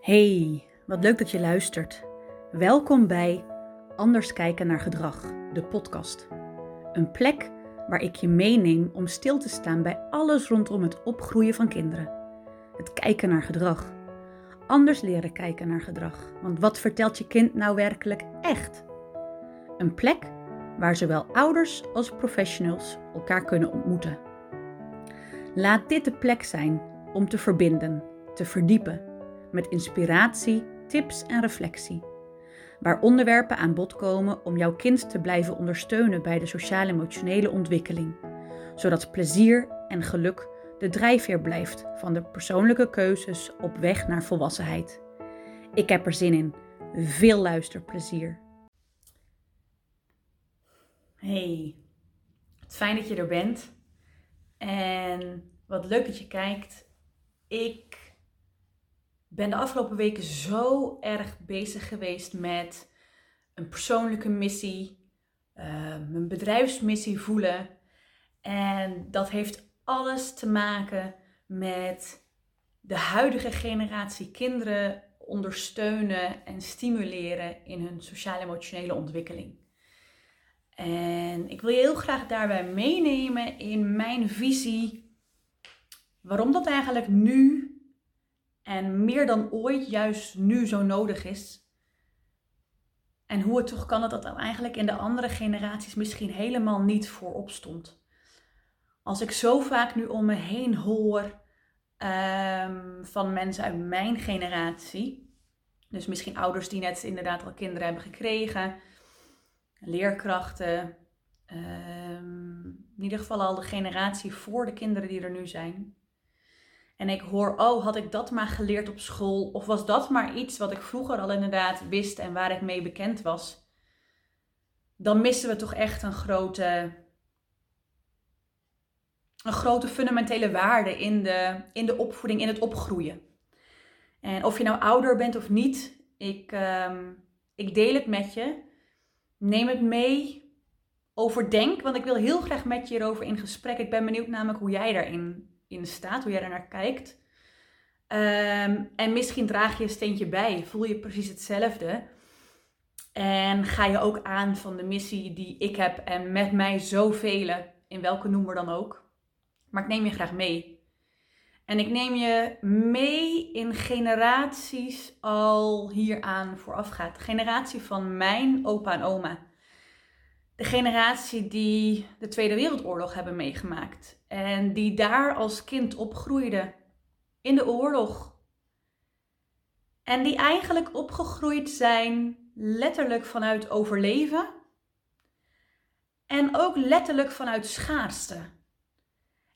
Hey, wat leuk dat je luistert. Welkom bij Anders kijken naar gedrag, de podcast. Een plek waar ik je meeneem om stil te staan bij alles rondom het opgroeien van kinderen. Het kijken naar gedrag. Anders leren kijken naar gedrag. Want wat vertelt je kind nou werkelijk echt? Een plek waar zowel ouders als professionals elkaar kunnen ontmoeten. Laat dit de plek zijn om te verbinden, te verdiepen met inspiratie, tips en reflectie. Waar onderwerpen aan bod komen om jouw kind te blijven ondersteunen bij de sociaal-emotionele ontwikkeling, zodat plezier en geluk de drijfveer blijft van de persoonlijke keuzes op weg naar volwassenheid. Ik heb er zin in. Veel luisterplezier. Hey, fijn dat je er bent. En wat leuk dat je kijkt. Ik ben de afgelopen weken zo erg bezig geweest met een persoonlijke missie, uh, mijn bedrijfsmissie voelen. En dat heeft alles te maken met de huidige generatie kinderen ondersteunen en stimuleren in hun sociaal-emotionele ontwikkeling. En ik wil je heel graag daarbij meenemen in mijn visie waarom dat eigenlijk nu en meer dan ooit juist nu zo nodig is. En hoe het toch kan dat dat eigenlijk in de andere generaties misschien helemaal niet voorop stond. Als ik zo vaak nu om me heen hoor um, van mensen uit mijn generatie, dus misschien ouders die net inderdaad al kinderen hebben gekregen, leerkrachten, um, in ieder geval al de generatie voor de kinderen die er nu zijn. En ik hoor, oh, had ik dat maar geleerd op school? Of was dat maar iets wat ik vroeger al inderdaad wist en waar ik mee bekend was? Dan missen we toch echt een grote, een grote fundamentele waarde in de, in de opvoeding, in het opgroeien. En of je nou ouder bent of niet, ik, um, ik deel het met je. Neem het mee. Overdenk, want ik wil heel graag met je hierover in gesprek. Ik ben benieuwd namelijk hoe jij daarin in staat, hoe jij naar kijkt. Um, en misschien draag je een steentje bij, voel je precies hetzelfde. En ga je ook aan van de missie die ik heb en met mij zoveel, in welke noemer dan ook. Maar ik neem je graag mee. En ik neem je mee in generaties al hieraan voorafgaat. Generatie van mijn opa en oma. De generatie die de Tweede Wereldoorlog hebben meegemaakt. En die daar als kind opgroeide in de oorlog. En die eigenlijk opgegroeid zijn letterlijk vanuit overleven. En ook letterlijk vanuit schaarste.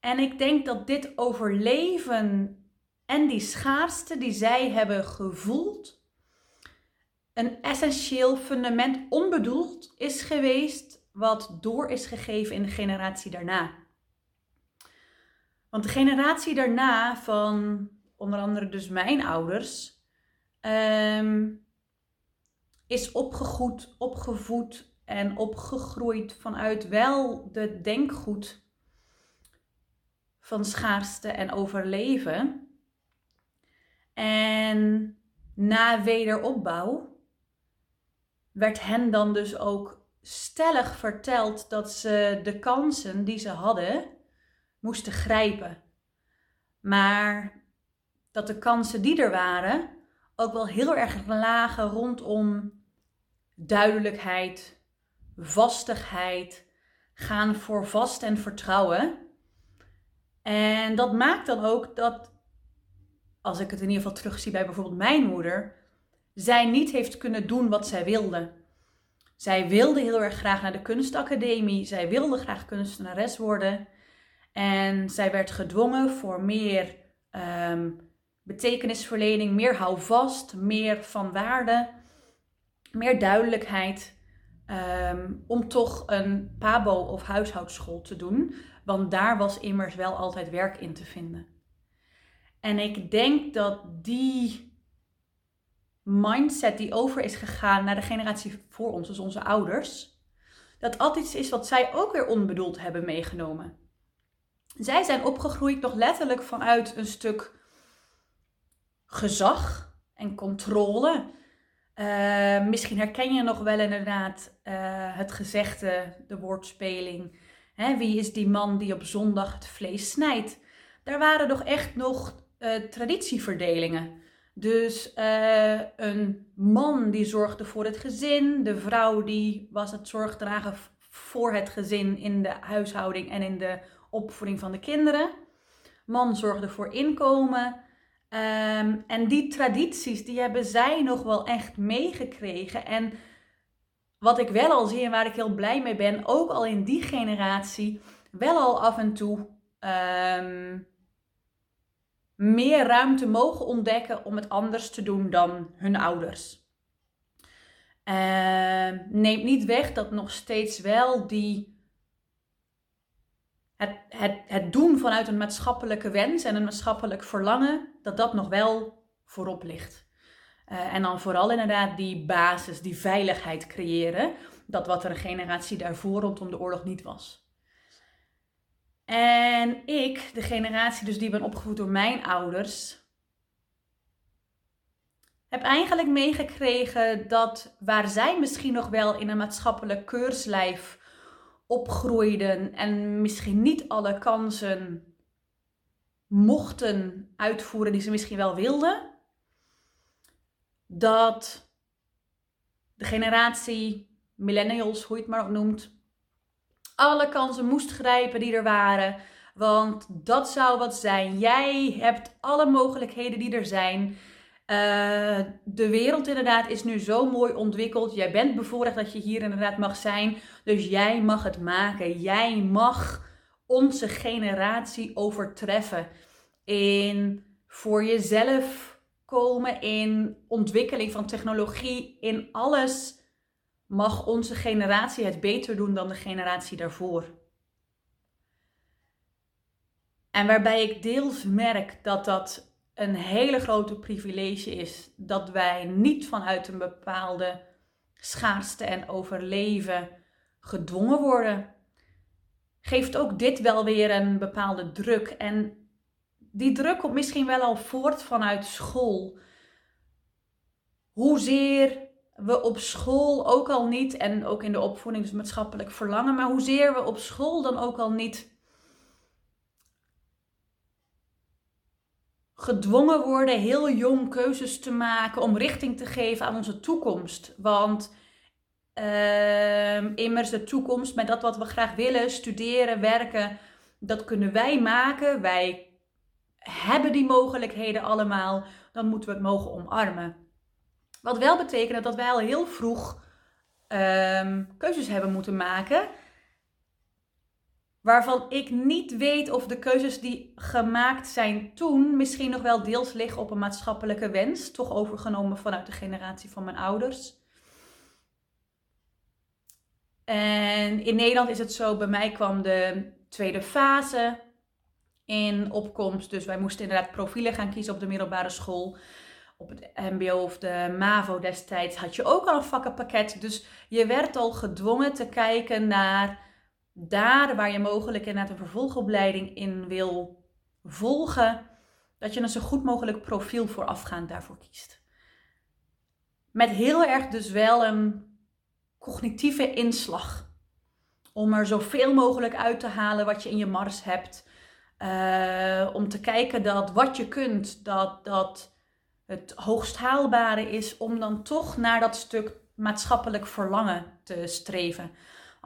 En ik denk dat dit overleven en die schaarste die zij hebben gevoeld, een essentieel fundament onbedoeld is geweest, wat door is gegeven in de generatie daarna. Want de generatie daarna van onder andere dus mijn ouders ehm, is opgegroeid, opgevoed en opgegroeid vanuit wel de denkgoed van schaarste en overleven. En na wederopbouw werd hen dan dus ook stellig verteld dat ze de kansen die ze hadden moesten grijpen. Maar dat de kansen die er waren ook wel heel erg lagen rondom duidelijkheid, vastigheid, gaan voor vast en vertrouwen. En dat maakt dan ook dat, als ik het in ieder geval terugzie bij bijvoorbeeld mijn moeder, zij niet heeft kunnen doen wat zij wilde. Zij wilde heel erg graag naar de kunstacademie, zij wilde graag kunstenares worden. En zij werd gedwongen voor meer um, betekenisverlening, meer houvast, meer van waarde, meer duidelijkheid. Ehm, om toch een pabo of huishoudschool te doen. Want daar was immers wel altijd werk in te vinden. En ik denk dat die mindset die over is gegaan naar de generatie voor ons, dus onze ouders, dat altijd iets is wat zij ook weer onbedoeld hebben meegenomen. Zij zijn opgegroeid nog letterlijk vanuit een stuk gezag, en controle. Uh, misschien herken je nog wel inderdaad uh, het gezegde, de woordspeling. Hè, wie is die man die op zondag het vlees snijdt? Daar waren toch echt nog uh, traditieverdelingen. Dus een man die zorgde voor het gezin, de vrouw die was het zorgdragen voor het gezin in de huishouding en in de opvoeding van de kinderen. Man zorgde voor inkomen. Um, en die tradities, die hebben zij nog wel echt meegekregen. En wat ik wel al zie en waar ik heel blij mee ben, ook al in die generatie, wel al af en toe um, meer ruimte mogen ontdekken om het anders te doen dan hun ouders. Uh, neemt niet weg dat nog steeds wel die het, het, het doen vanuit een maatschappelijke wens en een maatschappelijk verlangen, dat dat nog wel voorop ligt. Uh, en dan vooral inderdaad die basis, die veiligheid creëren. Dat wat er een generatie daarvoor rondom de oorlog niet was. En ik, de generatie dus die ben opgevoed door mijn ouders, heb eigenlijk meegekregen dat waar zij misschien nog wel in een maatschappelijk keurslijf opgroeiden en misschien niet alle kansen mochten uitvoeren die ze misschien wel wilden, dat de generatie millennials, hoe je het maar ook noemt, alle kansen moest grijpen die er waren. Want dat zou wat zijn. Jij hebt alle mogelijkheden die er zijn. Uh, de wereld inderdaad is nu zo mooi ontwikkeld. Jij bent bevoorrecht dat je hier inderdaad mag zijn. Dus jij mag het maken. Jij mag onze generatie overtreffen. In voor jezelf komen, in ontwikkeling van technologie, in alles mag onze generatie het beter doen dan de generatie daarvoor. En waarbij ik deels merk dat dat een hele grote privilege is dat wij niet vanuit een bepaalde schaarste en overleven gedwongen worden, geeft ook dit wel weer een bepaalde druk. En die druk komt misschien wel al voort vanuit school. Hoezeer we op school ook al niet, en ook in de opvoeding, maatschappelijk verlangen, maar hoezeer we op school dan ook al niet gedwongen worden heel jong keuzes te maken om richting te geven aan onze toekomst. Want uh, immers de toekomst met dat wat we graag willen, studeren, werken, dat kunnen wij maken. Wij hebben die mogelijkheden allemaal. Dan moeten we het mogen omarmen. Wat wel betekent dat wij al heel vroeg uh, keuzes hebben moeten maken waarvan ik niet weet of de keuzes die gemaakt zijn toen misschien nog wel deels liggen op een maatschappelijke wens, toch overgenomen vanuit de generatie van mijn ouders. En in Nederland is het zo, bij mij kwam de tweede fase in opkomst. Dus wij moesten inderdaad profielen gaan kiezen op de middelbare school. Op het MBO of de MAVO destijds had je ook al een vakkenpakket. Dus je werd al gedwongen te kijken naar daar waar je mogelijk inderdaad een vervolgopleiding in wil volgen, dat je een zo goed mogelijk profiel voorafgaand daarvoor kiest. Met heel erg dus wel een cognitieve inslag. Om er zoveel mogelijk uit te halen wat je in je mars hebt. Uh, om te kijken dat wat je kunt, dat dat het hoogst haalbare is om dan toch naar dat stuk maatschappelijk verlangen te streven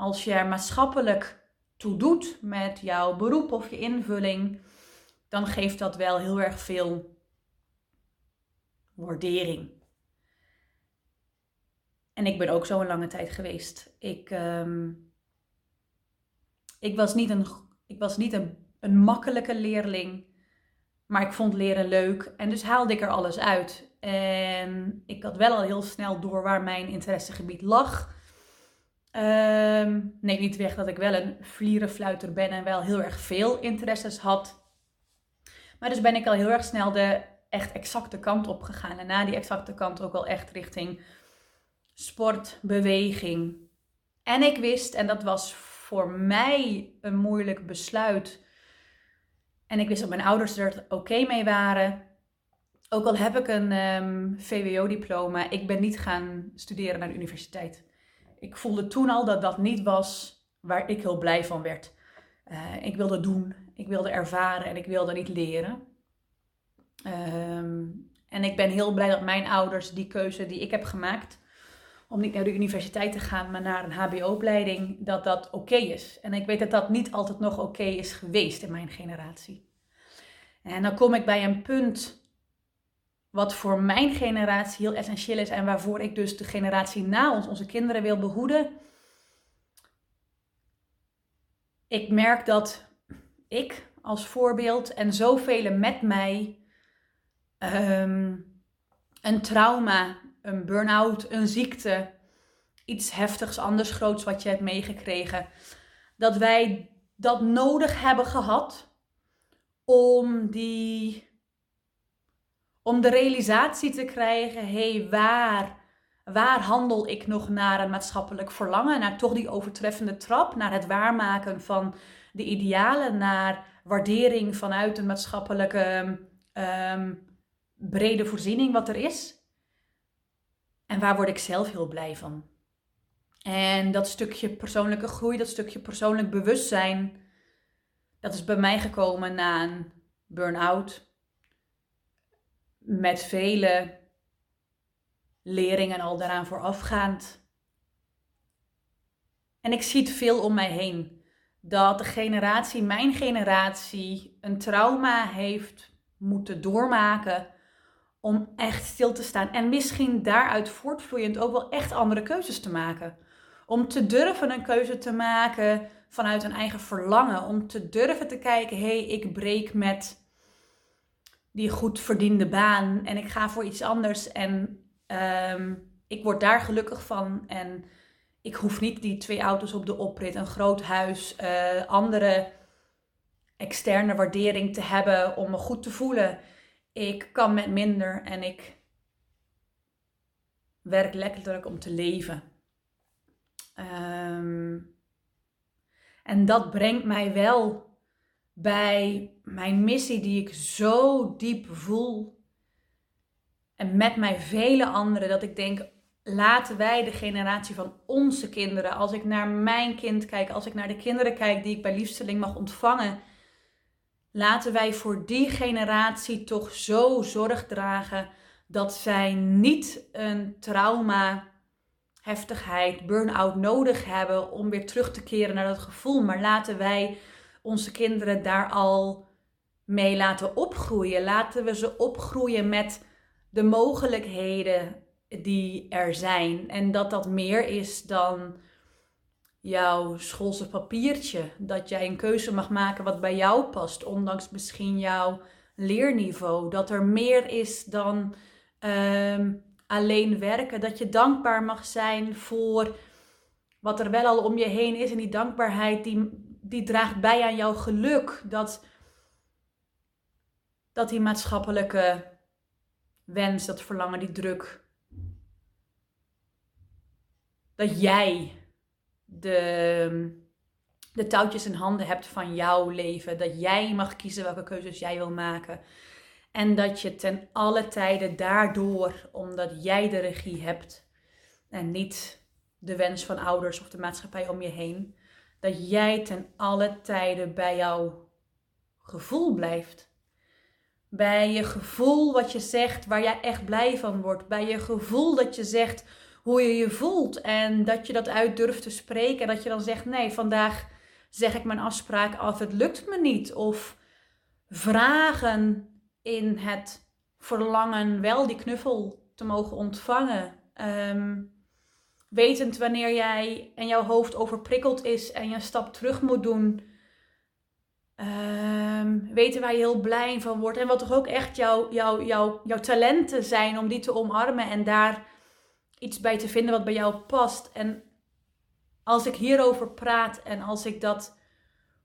als je er maatschappelijk toe doet met jouw beroep of je invulling, dan geeft dat wel heel erg veel waardering. En ik ben ook zo een lange tijd geweest. Ik, um, ik was niet, een, ik was niet een, een makkelijke leerling, maar ik vond leren leuk en dus haalde ik er alles uit. En ik had wel al heel snel door waar mijn interessegebied lag. Um, neemt niet weg dat ik wel een vlierenfluiter ben en wel heel erg veel interesses had. Maar dus ben ik al heel erg snel de echt exacte kant op gegaan. En na die exacte kant ook wel echt richting sport, beweging. En ik wist, en dat was voor mij een moeilijk besluit. En ik wist dat mijn ouders er oké mee waren. ook al heb ik een um, VWO-diploma, ik ben niet gaan studeren naar de universiteit. Ik voelde toen al dat dat niet was waar ik heel blij van werd. Uh, ik wilde doen, ik wilde ervaren en ik wilde niet leren. Um, en ik ben heel blij dat mijn ouders die keuze die ik heb gemaakt om niet naar de universiteit te gaan, maar naar een HBO-opleiding, dat dat oké is. En ik weet dat dat niet altijd nog oké is geweest in mijn generatie. En dan kom ik bij een punt wat voor mijn generatie heel essentieel is en waarvoor ik dus de generatie na ons, onze kinderen, wil behoeden. Ik merk dat ik als voorbeeld en zoveel met mij um, een trauma, een burn-out, een ziekte, iets heftigs, anders groots wat je hebt meegekregen, dat wij dat nodig hebben gehad om die om de realisatie te krijgen, hé, hey, waar, waar handel ik nog naar een maatschappelijk verlangen, naar toch die overtreffende trap, naar het waarmaken van de idealen, naar waardering vanuit een maatschappelijke um, brede voorziening wat er is. En waar word ik zelf heel blij van? En dat stukje persoonlijke groei, dat stukje persoonlijk bewustzijn, dat is bij mij gekomen na een burn-out. Met vele leringen al daaraan voorafgaand. En ik zie het veel om mij heen. Dat de generatie, mijn generatie, een trauma heeft moeten doormaken om echt stil te staan. En misschien daaruit voortvloeiend ook wel echt andere keuzes te maken. Om te durven een keuze te maken vanuit een eigen verlangen. Om te durven te kijken, hé, hey, ik breek met die goed verdiende baan en ik ga voor iets anders. En ehm, ik word daar gelukkig van. En ik hoef niet die twee auto's op de oprit, een groot huis, uh, andere externe waardering te hebben om me goed te voelen ik kan met minder en ik werk letterlijk om te leven. Ehm, en dat brengt mij wel bij mijn missie die ik zo diep voel. En met mij vele anderen, dat ik denk, laten wij de generatie van onze kinderen, als ik naar mijn kind kijk, als ik naar de kinderen kijk die ik bij liefsteling mag ontvangen, Laten wij voor die generatie toch zo zorg dragen dat zij niet een trauma, heftigheid, burn-out nodig hebben om weer terug te keren naar dat gevoel. Maar laten wij onze kinderen daar al mee laten opgroeien. Laten we ze opgroeien met de mogelijkheden die er zijn. En dat dat meer is dan jouw schoolse papiertje. Dat jij een keuze mag maken wat bij jou past, ondanks misschien jouw leerniveau. Dat er meer is dan ehm, alleen werken. Dat je dankbaar mag zijn voor wat er wel al om je heen is. En die dankbaarheid die, die draagt bij aan jouw geluk. Dat, dat die maatschappelijke wens, dat verlangen, die druk. Dat jij de, de touwtjes in handen hebt van jouw leven. Dat jij mag kiezen welke keuzes jij wil maken. En dat je ten alle tijden daardoor, omdat jij de regie hebt en niet de wens van ouders of de maatschappij om je heen, dat jij ten alle tijden bij jouw gevoel blijft. Bij je gevoel wat je zegt, waar jij echt blij van wordt. Bij je gevoel dat je zegt, hoe je je voelt. En dat je dat uit durft te spreken. En dat je dan zegt: nee, vandaag zeg ik mijn afspraak af, het lukt me niet. Of vragen in het verlangen wel die knuffel te mogen ontvangen. Um, wetend wanneer jij en jouw hoofd overprikkeld is en je een stap terug moet doen. Um, weten waar je heel blij van wordt. En wat toch ook echt jouw, jouw, jouw, jouw talenten zijn om die te omarmen en daar iets bij te vinden wat bij jou past. En als ik hierover praat en als ik dat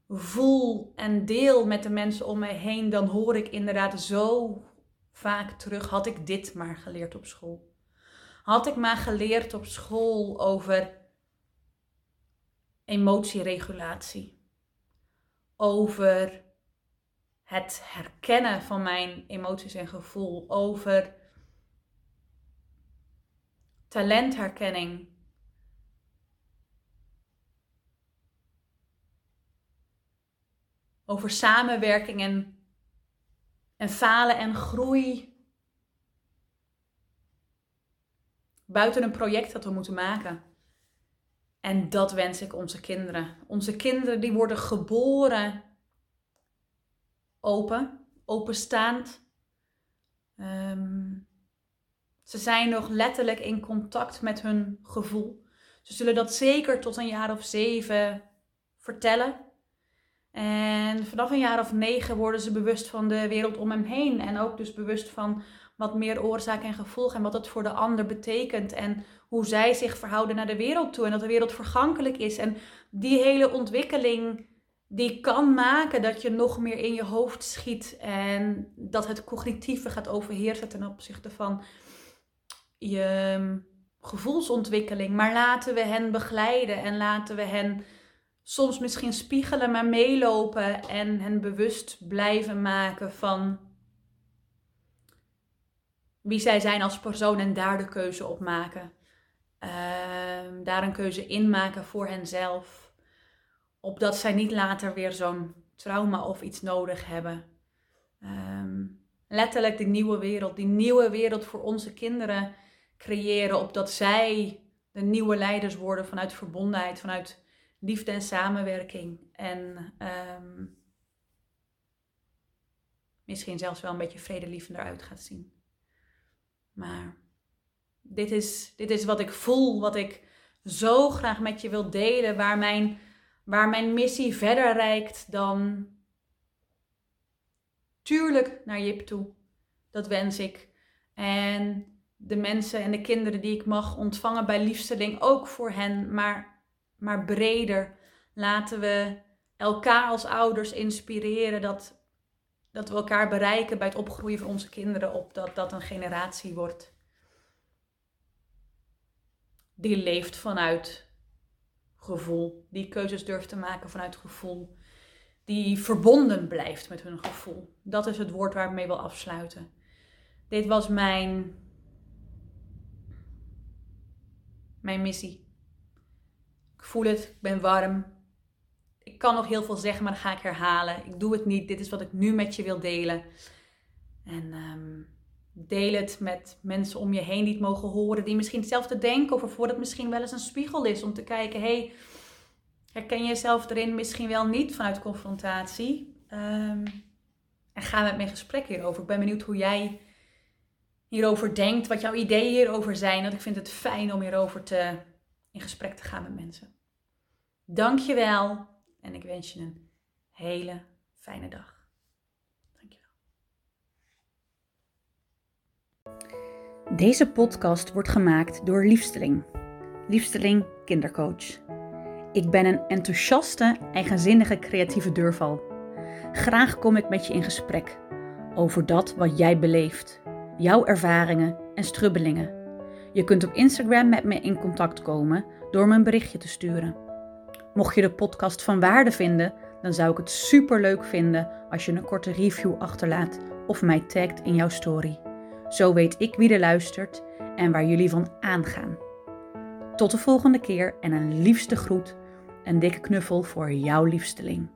voel en deel met de mensen om mij heen, dan hoor ik inderdaad zo vaak terug: had ik dit maar geleerd op school? Had ik maar geleerd op school over emotieregulatie, over het herkennen van mijn emoties en gevoel, over talentherkenning. Over samenwerking en, en falen en groei. Buiten een project dat we moeten maken. En dat wens ik onze kinderen. Onze kinderen die worden geboren open, openstaand. Um, ze zijn nog letterlijk in contact met hun gevoel. Ze zullen dat zeker tot een jaar of zeven vertellen. En vanaf een jaar of negen worden ze bewust van de wereld om hem heen. En ook dus bewust van wat meer oorzaak en gevolg en wat het voor de ander betekent. En hoe zij zich verhouden naar de wereld toe. En dat de wereld vergankelijk is. En die hele ontwikkeling die kan maken dat je nog meer in je hoofd schiet. En dat het cognitieve gaat overheersen ten opzichte van je ehm, gevoelsontwikkeling. Maar laten we hen begeleiden en laten we hen soms misschien spiegelen, maar meelopen en hen bewust blijven maken van wie zij zijn als persoon en daar de keuze op maken. Uh, daar een keuze in maken voor henzelf. Opdat zij niet later weer zo'n trauma of iets nodig hebben. Uh, letterlijk die nieuwe wereld, die nieuwe wereld voor onze kinderen creëren. Opdat zij de nieuwe leiders worden vanuit verbondenheid, vanuit liefde en samenwerking. En um, misschien zelfs wel een beetje vredelievender uit gaat zien. Maar dit is, dit is wat ik voel, wat ik zo graag met je wil delen, waar mijn, waar mijn missie verder reikt dan tuurlijk naar Jip toe. Dat wens ik. En de mensen en de kinderen die ik mag ontvangen bij liefsteling ook voor hen, maar, maar breder. Laten we elkaar als ouders inspireren dat, dat we elkaar bereiken bij het opgroeien van onze kinderen, op dat dat een generatie wordt die leeft vanuit gevoel, die keuzes durft te maken vanuit gevoel, die verbonden blijft met hun gevoel. Dat is het woord waar ik mee wil afsluiten. Dit was mijn mijn missie. Ik voel het, ik ben warm. Ik kan nog heel veel zeggen, maar dat ga ik herhalen. Ik doe het niet. Dit is wat ik nu met je wil delen. En ehm, deel het met mensen om je heen die het mogen horen, die misschien hetzelfde denken of voor het misschien wel eens een spiegel is om te kijken, hey, herken je jezelf erin misschien wel niet vanuit confrontatie? Um, en ga met me in gesprek hierover. Ik ben benieuwd hoe jij hierover denkt, wat jouw ideeën hierover zijn. Want ik vind het fijn om hierover te, in gesprek te gaan met mensen. Dankjewel en ik wens je een hele fijne dag. Dankjewel. Deze podcast wordt gemaakt door Liefsteling. Liefsteling Kindercoach. Ik ben een enthousiaste, eigenzinnige, creatieve deurval. Graag kom ik met je in gesprek over dat wat jij beleeft jouw ervaringen en strubbelingen. Je kunt op Instagram met me in contact komen door me een berichtje te sturen. Mocht je de podcast van waarde vinden, dan zou ik het super leuk vinden als je een korte review achterlaat of mij tagt in jouw story. Zo weet ik wie er luistert en waar jullie van aangaan. Tot de volgende keer en een liefste groet, een dikke knuffel voor jouw liefsteling.